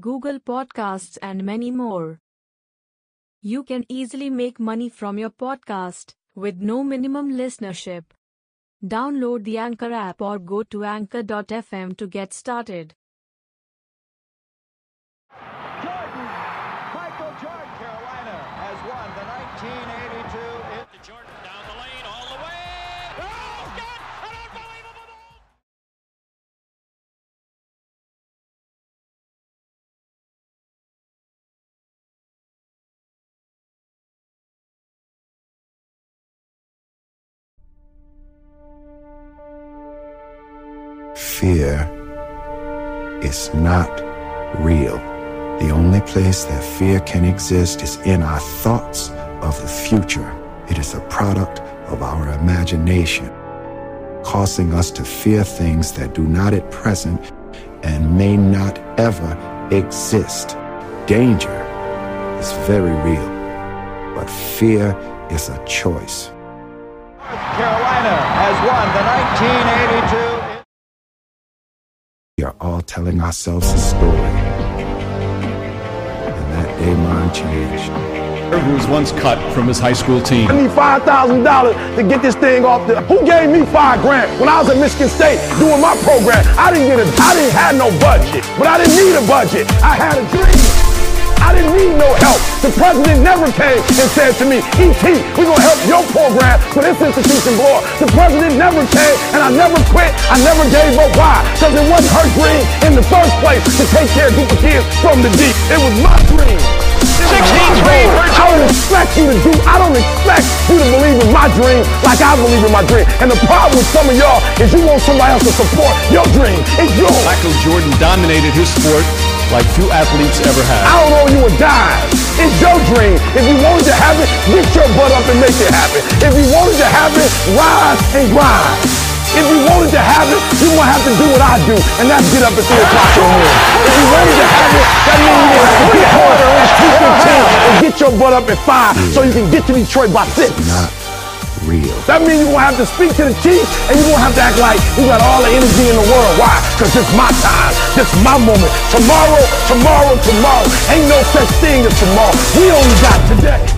Google Podcasts, and many more. You can easily make money from your podcast with no minimum listenership. Download the Anchor app or go to anchor.fm to get started. Jordan, Michael Jordan, Carolina has won the 1982. Fear is not real. The only place that fear can exist is in our thoughts of the future. It is a product of our imagination, causing us to fear things that do not at present and may not ever exist. Danger is very real, but fear is a choice. Carolina has won the 1982. We are all telling ourselves a story. And that day mine changed. who was once cut from his high school team. I need five thousand dollars to get this thing off the. Who gave me five grand when I was at Michigan State doing my program? I didn't get a. I didn't have no budget, but I didn't need a budget. I had a dream. I didn't need no help. The president never came and said to me, "ET, we're gonna help your program for this institution blow up." The president never came, and I never quit. I never gave up. Why? Because it wasn't her dream in the first place to take care of group of kids from the deep. It was my dream. It was my 16-3 goal. for I don't expect you to do. I don't expect you to believe in my dream like I believe in my dream. And the problem with some of y'all is you want somebody else to support your dream. It's yours. Michael Jordan dominated his sport like few athletes ever have. I don't owe you a dime. It's your dream. If you wanted to have it, get your butt up and make it happen. If you wanted to have it, rise and grind. If you wanted to have it, you gonna have to do what I do, and that's get up at 3 o'clock in the morning. If you wanted to have it, that means you have to get hard and get your butt up at 5 so you can get to Detroit by 6. Real. That means you're gonna have to speak to the chief and you're gonna have to act like you got all the energy in the world. Why? Because this my time. This my moment. Tomorrow, tomorrow, tomorrow. Ain't no such thing as tomorrow. We only got today.